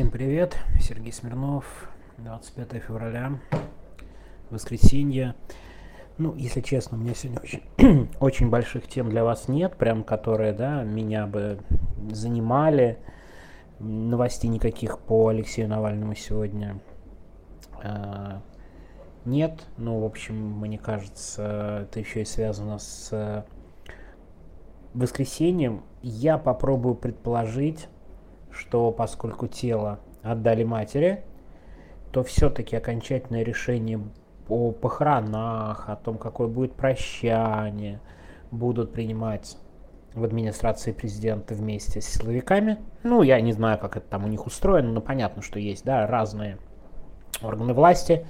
Всем привет, Сергей Смирнов, 25 февраля, воскресенье. Ну, если честно, у меня сегодня очень, очень больших тем для вас нет, прям которые, да, меня бы занимали. Новостей никаких по Алексею Навальному сегодня э, нет. Ну, в общем, мне кажется, это еще и связано с воскресеньем. Я попробую предположить, что поскольку тело отдали матери, то все-таки окончательное решение о похоронах, о том, какое будет прощание, будут принимать в администрации президента вместе с силовиками. Ну, я не знаю, как это там у них устроено, но понятно, что есть, да, разные органы власти.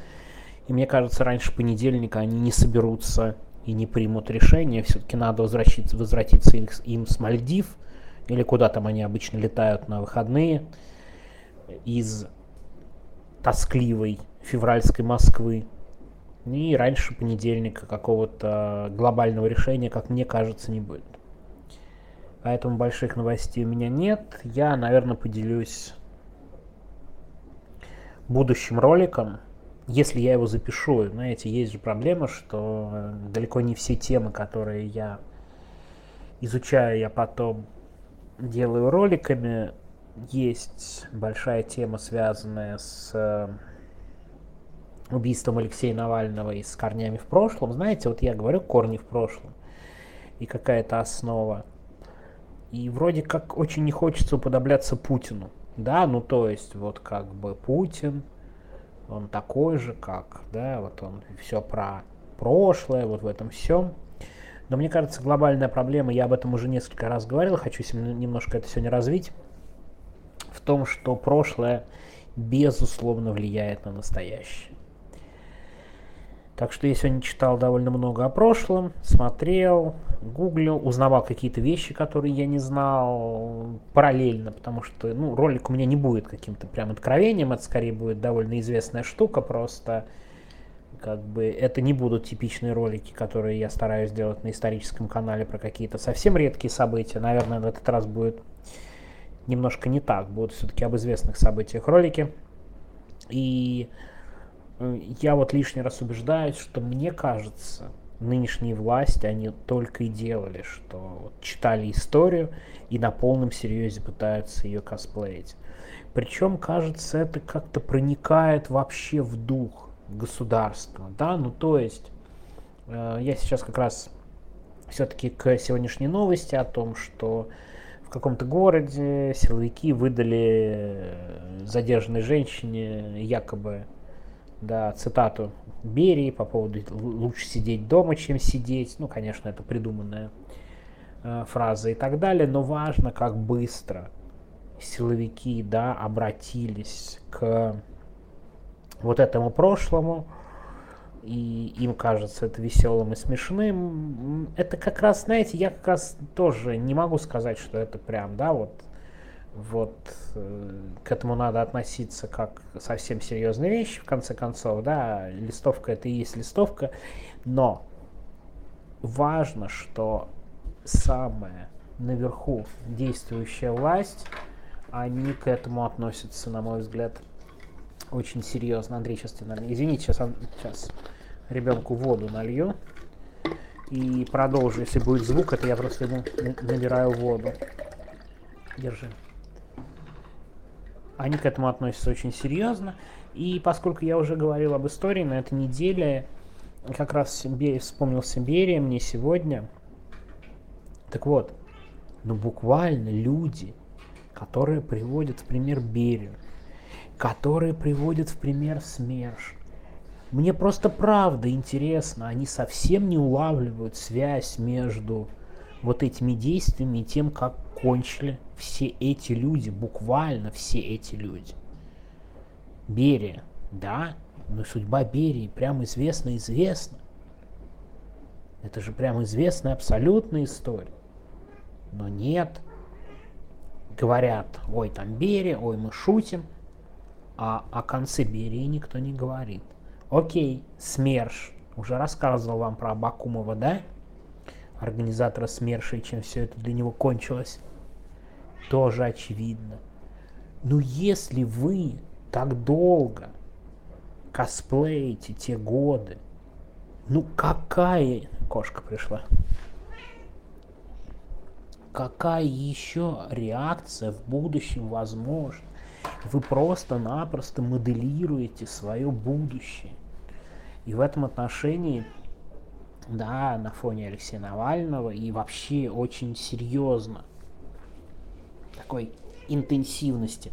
И мне кажется, раньше понедельника они не соберутся и не примут решение. Все-таки надо возвратиться, возвратиться им с Мальдив – или куда там они обычно летают на выходные, из тоскливой февральской Москвы. И раньше понедельника какого-то глобального решения, как мне кажется, не будет. Поэтому больших новостей у меня нет. Я, наверное, поделюсь будущим роликом, если я его запишу. Знаете, есть же проблема, что далеко не все темы, которые я изучаю, я потом делаю роликами. Есть большая тема, связанная с э, убийством Алексея Навального и с корнями в прошлом. Знаете, вот я говорю корни в прошлом и какая-то основа. И вроде как очень не хочется уподобляться Путину. Да, ну то есть вот как бы Путин, он такой же, как, да, вот он все про прошлое, вот в этом всем. Но мне кажется, глобальная проблема, я об этом уже несколько раз говорил, хочу немножко это сегодня развить, в том, что прошлое безусловно влияет на настоящее. Так что я сегодня читал довольно много о прошлом, смотрел, гуглил, узнавал какие-то вещи, которые я не знал параллельно, потому что ну, ролик у меня не будет каким-то прям откровением, это скорее будет довольно известная штука, просто как бы это не будут типичные ролики, которые я стараюсь делать на историческом канале про какие-то совсем редкие события. Наверное, в этот раз будет немножко не так. Будут все-таки об известных событиях ролики. И э, я вот лишний раз убеждаюсь, что мне кажется, нынешние власти, они только и делали, что читали историю и на полном серьезе пытаются ее косплеить. Причем, кажется, это как-то проникает вообще в дух государства, да, ну то есть э, я сейчас как раз все-таки к сегодняшней новости о том, что в каком-то городе силовики выдали э, задержанной женщине якобы, да, цитату Берии по поводу лучше сидеть дома, чем сидеть, ну, конечно, это придуманная э, фраза и так далее, но важно, как быстро силовики, да, обратились к вот этому прошлому, и им кажется это веселым и смешным. Это как раз, знаете, я как раз тоже не могу сказать, что это прям, да, вот, вот э, к этому надо относиться как совсем серьезная вещь, в конце концов, да, листовка это и есть листовка, но важно, что самая наверху действующая власть, они к этому относятся, на мой взгляд, очень серьезно. Андрей, сейчас тебе налью. Извините, сейчас, сейчас ребенку воду налью. И продолжу, если будет звук, это я просто ему набираю воду. Держи. Они к этому относятся очень серьезно. И поскольку я уже говорил об истории на этой неделе, как раз вспомнил Сибирия мне сегодня. Так вот, ну буквально люди, которые приводят в пример Берию, которые приводят в пример СМЕРШ. Мне просто правда интересно, они совсем не улавливают связь между вот этими действиями и тем, как кончили все эти люди, буквально все эти люди. Берия, да, но судьба Берии прям известна-известна. Это же прям известная абсолютная история. Но нет. Говорят, ой, там Берия, ой, мы шутим а о конце Берии никто не говорит. Окей, СМЕРШ. Уже рассказывал вам про Абакумова, да? Организатора СМЕРШа и чем все это для него кончилось. Тоже очевидно. Ну если вы так долго косплеите те годы, ну какая... Кошка пришла. Какая еще реакция в будущем возможна? Вы просто-напросто моделируете свое будущее. И в этом отношении, да, на фоне Алексея Навального и вообще очень серьезно такой интенсивности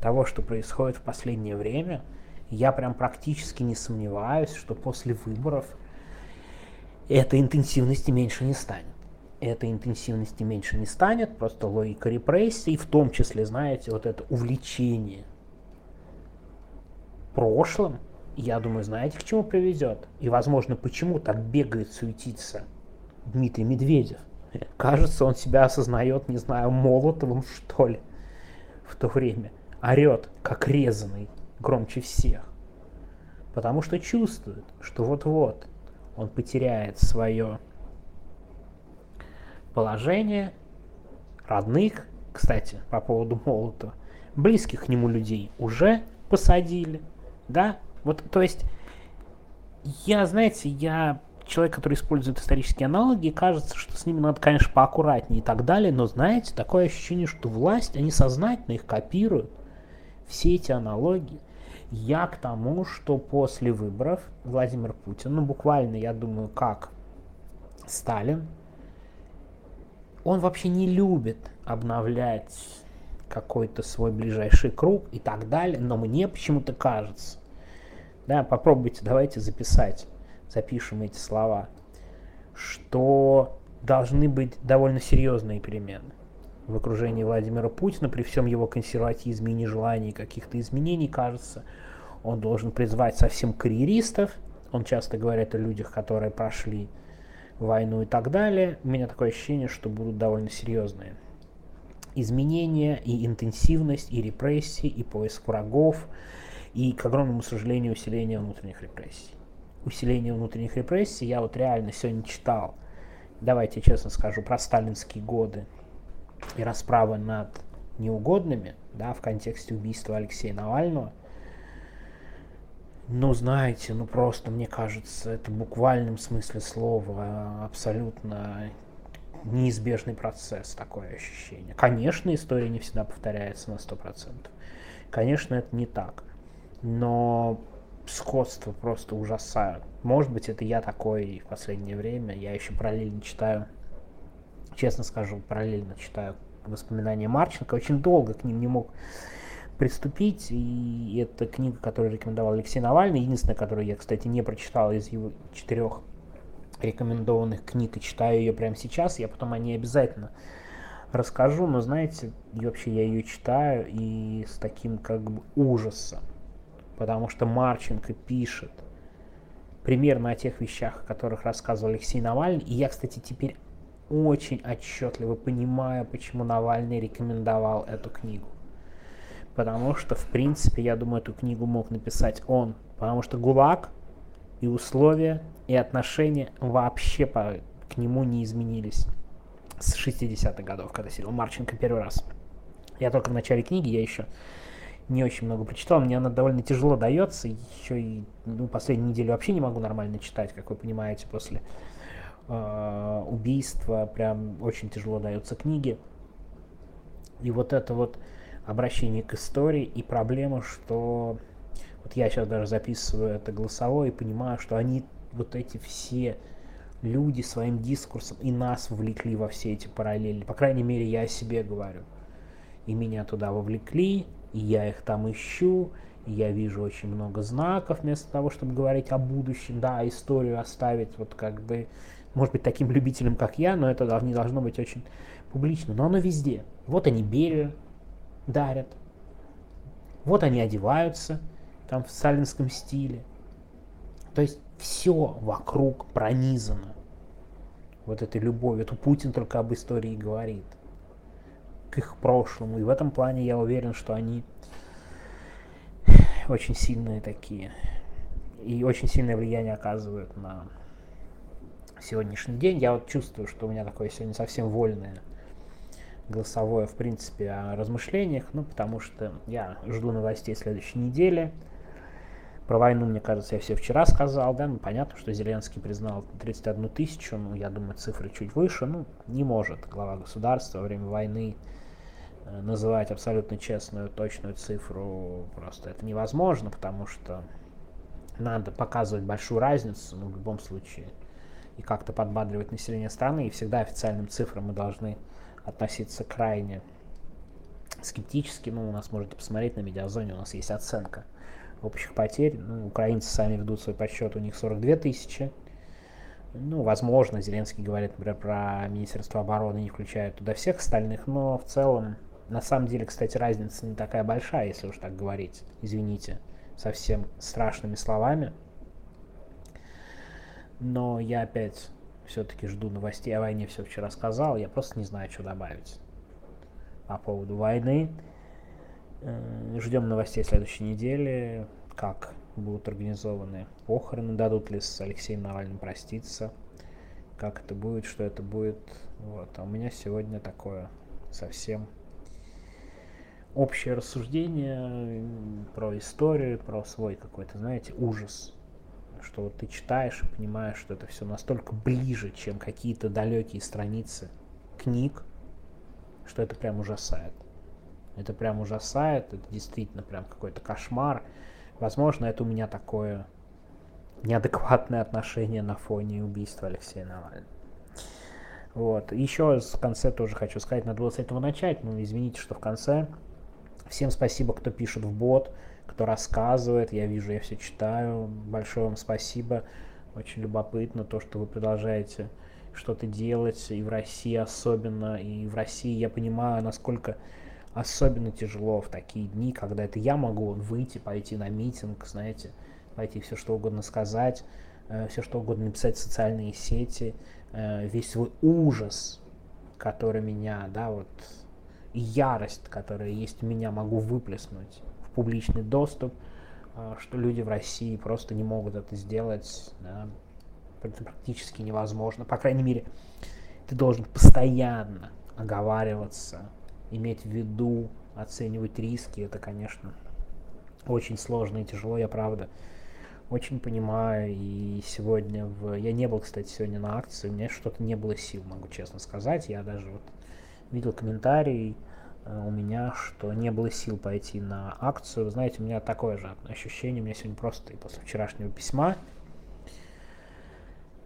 того, что происходит в последнее время, я прям практически не сомневаюсь, что после выборов этой интенсивности меньше не станет. Этой интенсивности меньше не станет, просто логика репрессий, в том числе, знаете, вот это увлечение прошлым, я думаю, знаете, к чему приведет? И, возможно, почему так бегает, суетится Дмитрий Медведев. Кажется, он себя осознает, не знаю, Молотовым, что ли, в то время. Орет, как резанный, громче всех. Потому что чувствует, что вот-вот он потеряет свое положение, родных, кстати, по поводу Молотова, близких к нему людей уже посадили, да, вот, то есть, я, знаете, я человек, который использует исторические аналоги, кажется, что с ними надо, конечно, поаккуратнее и так далее, но, знаете, такое ощущение, что власть, они сознательно их копируют, все эти аналогии. Я к тому, что после выборов Владимир Путин, ну буквально, я думаю, как Сталин, он вообще не любит обновлять какой-то свой ближайший круг и так далее, но мне почему-то кажется, да, попробуйте, давайте записать, запишем эти слова, что должны быть довольно серьезные перемены в окружении Владимира Путина, при всем его консерватизме и нежелании каких-то изменений, кажется, он должен призвать совсем карьеристов, он часто говорит о людях, которые прошли войну и так далее. У меня такое ощущение, что будут довольно серьезные изменения и интенсивность, и репрессии, и поиск врагов, и, к огромному сожалению, усиление внутренних репрессий. Усиление внутренних репрессий я вот реально сегодня читал, давайте честно скажу, про сталинские годы и расправы над неугодными, да, в контексте убийства Алексея Навального. Ну, знаете, ну просто, мне кажется, это в буквальном смысле слова абсолютно неизбежный процесс, такое ощущение. Конечно, история не всегда повторяется на 100%. Конечно, это не так. Но сходство просто ужасают. Может быть, это я такой в последнее время. Я еще параллельно читаю честно скажу, параллельно читаю воспоминания Марченко, очень долго к ним не мог приступить, и это книга, которую рекомендовал Алексей Навальный, единственная, которую я, кстати, не прочитал из его четырех рекомендованных книг, и читаю ее прямо сейчас, я потом о ней обязательно расскажу, но знаете, вообще я ее читаю и с таким как бы ужасом, потому что Марченко пишет примерно о тех вещах, о которых рассказывал Алексей Навальный, и я, кстати, теперь очень отчетливо понимаю, почему Навальный рекомендовал эту книгу. Потому что, в принципе, я думаю, эту книгу мог написать он. Потому что ГУЛАГ и условия, и отношения вообще по, к нему не изменились с 60-х годов, когда сидел Марченко первый раз. Я только в начале книги, я еще не очень много прочитал, мне она довольно тяжело дается, еще и ну, последнюю неделю вообще не могу нормально читать, как вы понимаете, после э, убийства, прям очень тяжело даются книги. И вот это вот обращение к истории и проблема, что вот я сейчас даже записываю это голосовое и понимаю, что они вот эти все люди своим дискурсом и нас вовлекли во все эти параллели. По крайней мере, я о себе говорю. И меня туда вовлекли, и я их там ищу, и я вижу очень много знаков вместо того, чтобы говорить о будущем, да, историю оставить вот как бы может быть, таким любителям, как я, но это не должно быть очень публично. Но оно везде. Вот они Берию дарят, вот они одеваются, там в сталинском стиле. То есть все вокруг пронизано вот этой любовью. Это Путин только об истории говорит. К их прошлому. И в этом плане я уверен, что они очень сильные такие. И очень сильное влияние оказывают на сегодняшний день. Я вот чувствую, что у меня такое сегодня совсем вольное голосовое, в принципе, о размышлениях, ну, потому что я жду новостей следующей недели. Про войну, мне кажется, я все вчера сказал, да, ну, понятно, что Зеленский признал 31 тысячу, ну, я думаю, цифры чуть выше, ну, не может глава государства во время войны э, называть абсолютно честную, точную цифру, просто это невозможно, потому что надо показывать большую разницу, ну, в любом случае, и как-то подбадривать население страны, и всегда официальным цифрам мы должны относиться крайне скептически. Ну, у нас можете посмотреть на медиазоне, у нас есть оценка общих потерь. Ну, украинцы сами ведут свой подсчет, у них 42 тысячи. Ну, возможно, Зеленский говорит, например, про Министерство обороны, не включая туда всех остальных, но в целом, на самом деле, кстати, разница не такая большая, если уж так говорить, извините, совсем страшными словами. Но я опять все-таки жду новостей о войне, все вчера сказал, я просто не знаю, что добавить по поводу войны. Э, Ждем новостей следующей недели, как будут организованы похороны, дадут ли с Алексеем Навальным проститься, как это будет, что это будет. Вот. А у меня сегодня такое совсем общее рассуждение про историю, про свой какой-то, знаете, ужас что вот ты читаешь и понимаешь, что это все настолько ближе, чем какие-то далекие страницы книг, что это прям ужасает. Это прям ужасает, это действительно прям какой-то кошмар. Возможно, это у меня такое неадекватное отношение на фоне убийства Алексея Навального. Вот. Еще в конце тоже хочу сказать, надо было с этого начать, но извините, что в конце. Всем спасибо, кто пишет в бот кто рассказывает, я вижу, я все читаю. Большое вам спасибо. Очень любопытно то, что вы продолжаете что-то делать, и в России особенно, и в России я понимаю, насколько особенно тяжело в такие дни, когда это я могу выйти, пойти на митинг, знаете, пойти все что угодно сказать, э, все что угодно написать в социальные сети, э, весь свой ужас, который меня, да, вот, и ярость, которая есть у меня, могу выплеснуть публичный доступ, а, что люди в России просто не могут это сделать, да, это практически невозможно. По крайней мере, ты должен постоянно оговариваться, иметь в виду, оценивать риски. Это, конечно, очень сложно и тяжело, я правда очень понимаю. И сегодня в... Я не был, кстати, сегодня на акции, у меня что-то не было сил, могу честно сказать. Я даже вот видел комментарий, у меня, что не было сил пойти на акцию. Вы знаете, у меня такое же ощущение, у меня сегодня просто и после вчерашнего письма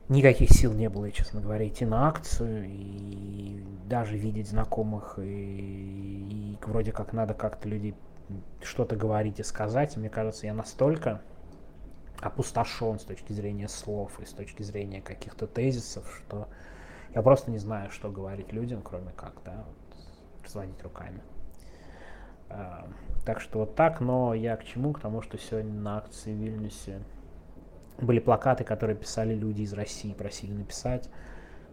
никаких сил не было, честно говоря, идти на акцию и даже видеть знакомых, и, и вроде как надо как-то людей что-то говорить и сказать. Мне кажется, я настолько опустошен с точки зрения слов и с точки зрения каких-то тезисов, что я просто не знаю, что говорить людям, кроме как, да, разводить руками. А, так что вот так, но я к чему? К тому, что сегодня на акции в Вильнюсе были плакаты, которые писали люди из России, просили написать.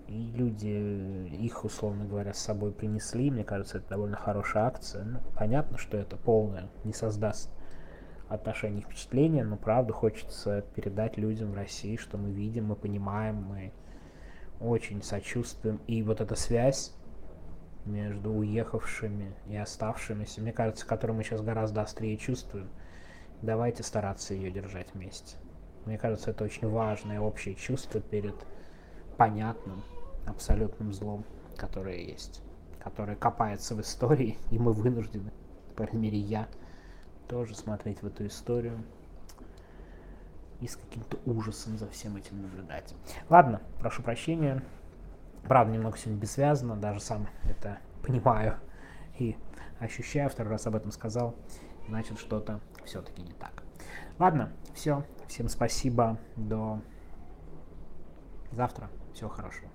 И люди их, условно говоря, с собой принесли. Мне кажется, это довольно хорошая акция. Ну, понятно, что это полное не создаст отношений впечатления, но правда хочется передать людям в России, что мы видим, мы понимаем, мы очень сочувствуем. И вот эта связь между уехавшими и оставшимися, мне кажется, которую мы сейчас гораздо острее чувствуем. Давайте стараться ее держать вместе. Мне кажется, это очень важное общее чувство перед понятным, абсолютным злом, которое есть, которое копается в истории, и мы вынуждены, по крайней мере я, тоже смотреть в эту историю и с каким-то ужасом за всем этим наблюдать. Ладно, прошу прощения, Правда, немного сегодня бессвязно, даже сам это понимаю и ощущаю, второй раз об этом сказал, значит что-то все-таки не так. Ладно, все, всем спасибо, до завтра, всего хорошего.